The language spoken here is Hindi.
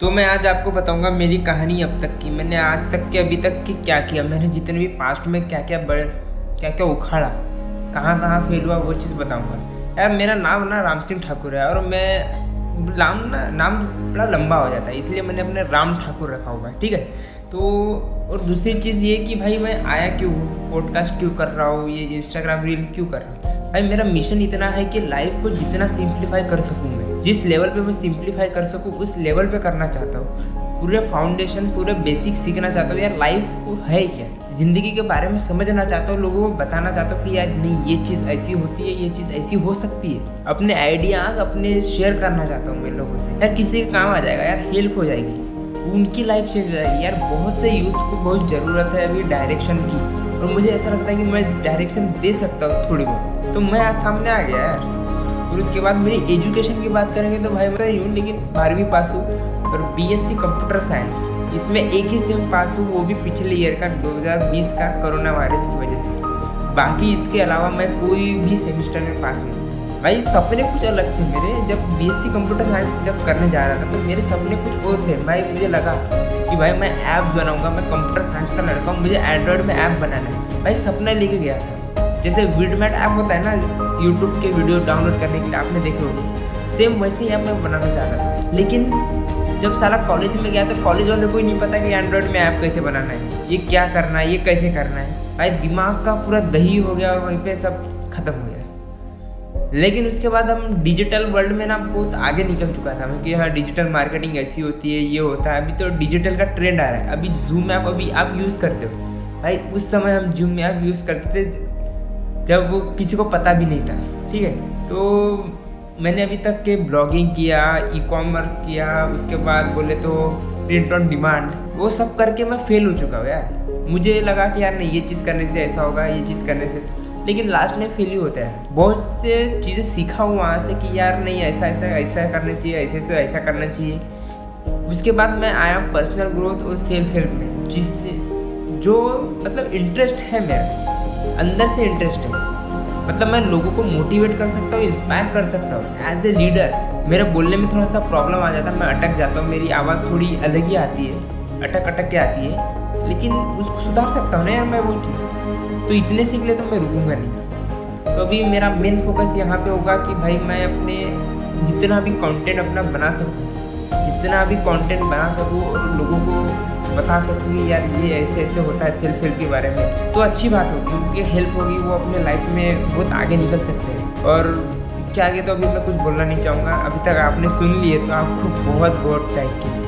तो मैं आज आपको बताऊँगा मेरी कहानी अब तक की। मैंने आज तक के, अभी तक की क्या किया? मैंने जितने भी पास्ट में क्या क्या बड़े, क्या क्या उखाड़ा, कहाँ कहाँ फेल हुआ, वो चीज़ बताऊँगा। यार, मेरा नाम ना राम सिंह ठाकुर है और मैं, नाम ना, नाम बड़ा लंबा हो जाता है, इसलिए मैंने अपने राम ठाकुर रखा हुआ है, ठीक है? तो और दूसरी चीज़ ये कि भाई, मैं आया क्यों? पॉडकास्ट क्यों कर रहा हूँ? ये इंस्टाग्राम रील क्यों कर रहा हूँ? भाई, मेरा मिशन इतना है कि लाइफ को जितना सिंप्लीफाई कर सकूँ जिस लेवल पे मैं सिंप्लीफाई कर सकूँ, उस लेवल पे करना चाहता हूँ। पूरे फाउंडेशन पूरे बेसिक सीखना चाहता हूँ। यार लाइफ को है क्या? ज़िंदगी के बारे में समझना चाहता हूँ, लोगों को बताना चाहता हूँ कि यार नहीं, ये चीज़ ऐसी होती है, ये चीज़ ऐसी हो सकती है। अपने आइडियाज़ अपने शेयर करना चाहता हूँ मैं लोगों से। यार किसी के काम आ जाएगा, यार हेल्प हो जाएगी। उनकी लाइफ चेंज हो जाएगी। यार बहुत से यूथ को बहुत ज़रूरत है अभी डायरेक्शन की। और मुझे ऐसा लगता है कि मैं डायरेक्शन दे सकता हूँ थोड़ी बहुत। तो मैं आज सामने आ गया यार। और उसके बाद मेरी एजुकेशन की बात करेंगे तो भाई मैं यूँ लेकिन बारहवीं पास हूँ और बीएससी कंप्यूटर साइंस। इसमें एक ही सेम पास हूँ, वो भी पिछले ईयर का 2020 का कोरोना वायरस की वजह से। बाकी इसके अलावा मैं कोई भी सेमिस्टर में पास नहीं भाई सपने कुछ अलग थे मेरे। जब बीएससी कंप्यूटर साइंस जब करने जा रहा था तो मेरे सपने कुछ और थे। भाई मुझे लगा कि भाई मैं ऐप बनाऊँगा, मैं कंप्यूटर साइंस का लड़का हूँ, मुझे एंड्रॉयड में ऐप बनाना है। भाई सपना लेके गया था। जैसे वीडमेट ऐप होता है ना यूट्यूब के वीडियो डाउनलोड करने के लिए आपने देखे होंगे। सेम वैसे ही ऐप मैं बनाना चाहता था। लेकिन जब सारा कॉलेज में गया तो कॉलेज वाले को ही नहीं पता कि एंड्रॉयड में ऐप कैसे बनाना है। ये क्या करना है, ये कैसे करना है। भाई दिमाग का पूरा दही हो गया और वहीं पे सब खत्म हो गया। लेकिन उसके बाद हम डिजिटल वर्ल्ड में ना बहुत आगे निकल चुका था। कि हाँ डिजिटल मार्केटिंग ऐसी होती है, ये होता है। अभी तो डिजिटल का ट्रेंड आ रहा है। अभी जूम ऐप अभी आप यूज़ करते हो। भाई उस समय हम जूम ऐप यूज़ करते थे। जब वो किसी को पता भी नहीं था, ठीक है? तो मैंने अभी तक के ब्लॉगिंग किया ई कॉमर्स किया, उसके बाद बोले तो प्रिंट ऑन डिमांड वो सब करके मैं फेल हो चुका हूँ यार। मुझे लगा कि यार नहीं, ये चीज़ करने से ऐसा होगा, ये चीज़ करने से लेकिन लास्ट में फेल ही होते रहे बहुत से चीज़ें सीखा हूँ वहाँ से कि यार नहीं, ऐसा ऐसा ऐसा करना चाहिए, ऐसे से ऐसा करना चाहिए। उसके बाद मैं आया पर्सनल ग्रोथ और सेल्फ हेल्प में जिस जो मतलब इंटरेस्ट है मेरा। अंदर से इंटरेस्ट है। मतलब मैं लोगों को मोटिवेट कर सकता हूँ इंस्पायर कर सकता हूँ। एज ए लीडर मेरे बोलने में थोड़ा सा प्रॉब्लम आ जाता है, मैं अटक जाता हूँ, मेरी आवाज़ थोड़ी अलग ही आती है अटक अटक के आती है। लेकिन उसको सुधार सकता हूँ ना यार मैं वो चीज़। तो इतने सीख ले तो मैं रुकूँगा नहीं। तो अभी मेरा मेन फोकस यहाँ पे होगा कि भाई मैं अपने जितना भी कंटेंट अपना बना सकूँ, जितना भी कंटेंट बना सकूँ और लोगों को बता सकूँगी यार, ये ऐसे ऐसे होता है सेल्फ हेल्प के बारे में। तो अच्छी बात होगी, उनकी हेल्प होगी, वो अपने लाइफ में बहुत आगे निकल सकते हैं। और इसके आगे तो अभी मैं कुछ बोलना नहीं चाहूँगा। अभी तक आपने सुन लिए तो आपको बहुत बहुत थैंक यू